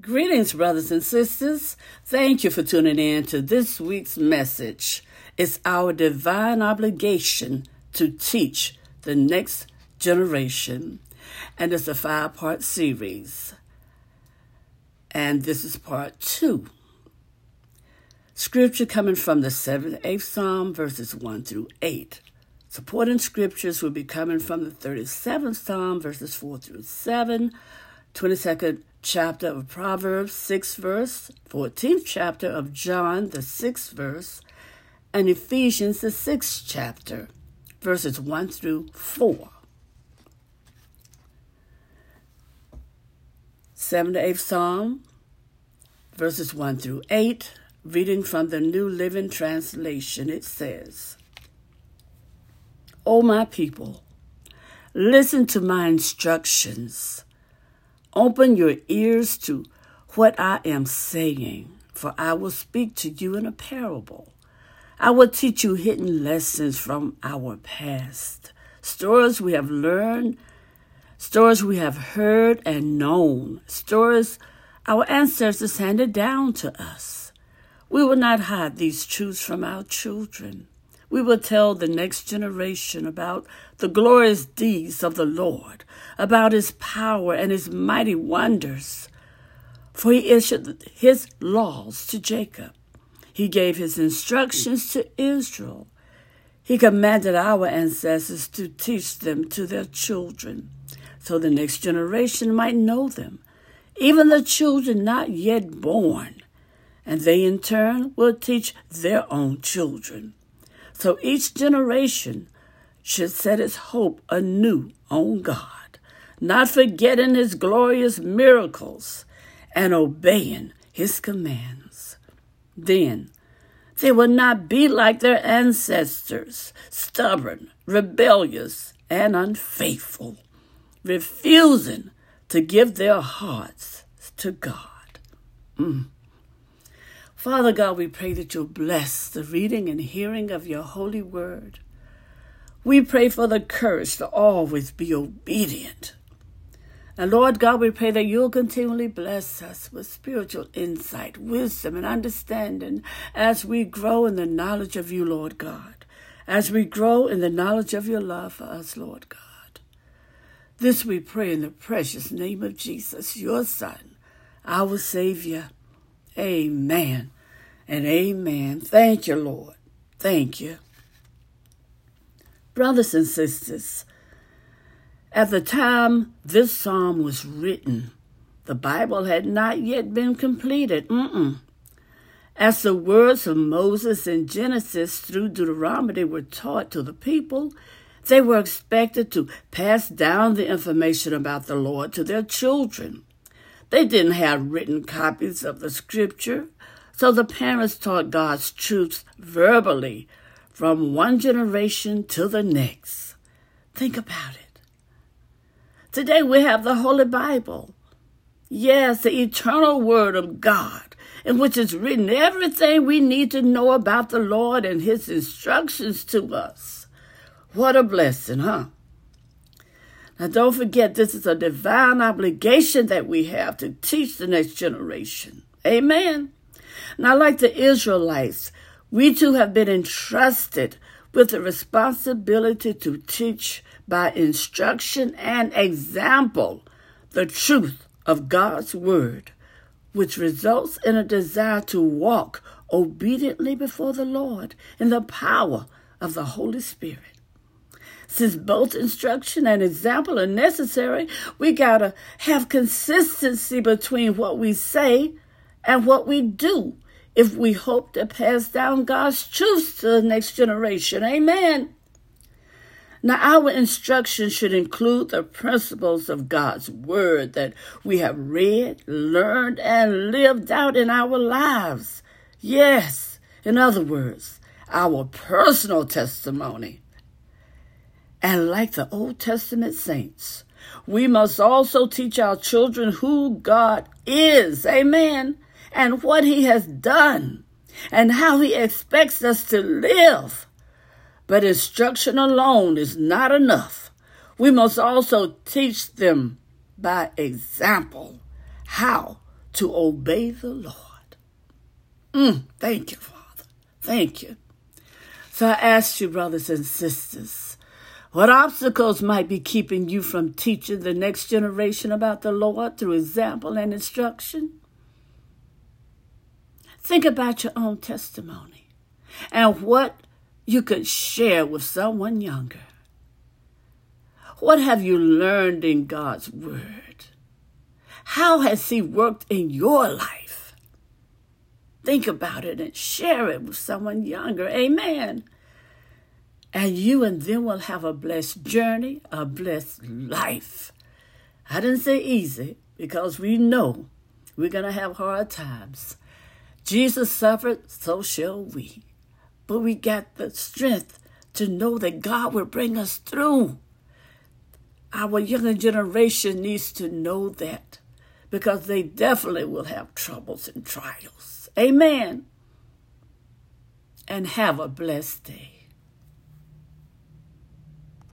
Greetings, brothers and sisters. Thank you for tuning in to this week's message. It's our divine obligation to teach the next generation, and it's a five part series. And this is part two. Scripture coming from the 7th, 8th Psalm, verses 1 through 8. Supporting scriptures will be coming from the 37th Psalm, verses 4 through 7, 22nd chapter of Proverbs, 6 verse, 14th chapter of John, the 6th verse, and Ephesians, the 6th chapter, verses 1 through 4. 7 to 8th Psalm, verses 1 through 8, reading from the New Living Translation, it says, O my people, listen to my instructions Open your ears to what I am saying, for I will speak to you in a parable. I will teach you hidden lessons from our past, stories we have learned, stories we have heard and known, stories our ancestors handed down to us. We will not hide these truths from our children. We will tell the next generation about the glorious deeds of the Lord, about his power and his mighty wonders. For he issued his laws to Jacob. He gave his instructions to Israel. He commanded our ancestors to teach them to their children, so the next generation might know them, even the children not yet born, and they in turn will teach their own children. So each generation should set its hope anew on God, not forgetting his glorious miracles and obeying his commands. Then they will not be like their ancestors, stubborn, rebellious, and unfaithful, refusing to give their hearts to God. Mm. Father God, we pray that you'll bless the reading and hearing of your holy word. We pray for the courage to always be obedient. And Lord God, we pray that you'll continually bless us with spiritual insight, wisdom, and understanding as we grow in the knowledge of you, Lord God, as we grow in the knowledge of your love for us, Lord God. This we pray in the precious name of Jesus, your Son, our Savior. Amen and amen. Thank you, Lord. Thank you. Brothers and sisters, at the time this psalm was written, the Bible had not yet been completed. Mm-mm. As the words of Moses in Genesis through Deuteronomy were taught to the people, they were expected to pass down the information about the Lord to their children. They didn't have written copies of the scripture, so the parents taught God's truths verbally from one generation to the next. Think about it. Today we have the Holy Bible. Yes, the eternal Word of God, in which is written everything we need to know about the Lord and His instructions to us. What a blessing, huh? Now, don't forget, this is a divine obligation that we have to teach the next generation. Amen. Now, like the Israelites, we too have been entrusted with the responsibility to teach by instruction and example the truth of God's Word, which results in a desire to walk obediently before the Lord in the power of the Holy Spirit. Since both instruction and example are necessary, we got to have consistency between what we say and what we do if we hope to pass down God's truth to the next generation. Amen. Now, our instruction should include the principles of God's Word that we have read, learned, and lived out in our lives. Yes, in other words, our personal testimony. And like the Old Testament saints, we must also teach our children who God is. Amen and what He has done and how He expects us to live. But instruction alone is not enough. We must also teach them by example how to obey the Lord. Mm, thank you, Father. Thank you. So I ask you, brothers and sisters, what obstacles might be keeping you from teaching the next generation about the Lord through example and instruction? Think about your own testimony and what you could share with someone younger. What have you learned in God's Word? How has He worked in your life? Think about it and share it with someone younger. Amen. And you and them will have a blessed journey, a blessed life. I didn't say easy because we know we're going to have hard times. Jesus suffered, so shall we. But we got the strength to know that God will bring us through. Our younger generation needs to know that because they definitely will have troubles and trials. Amen. And have a blessed day.